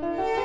Yeah.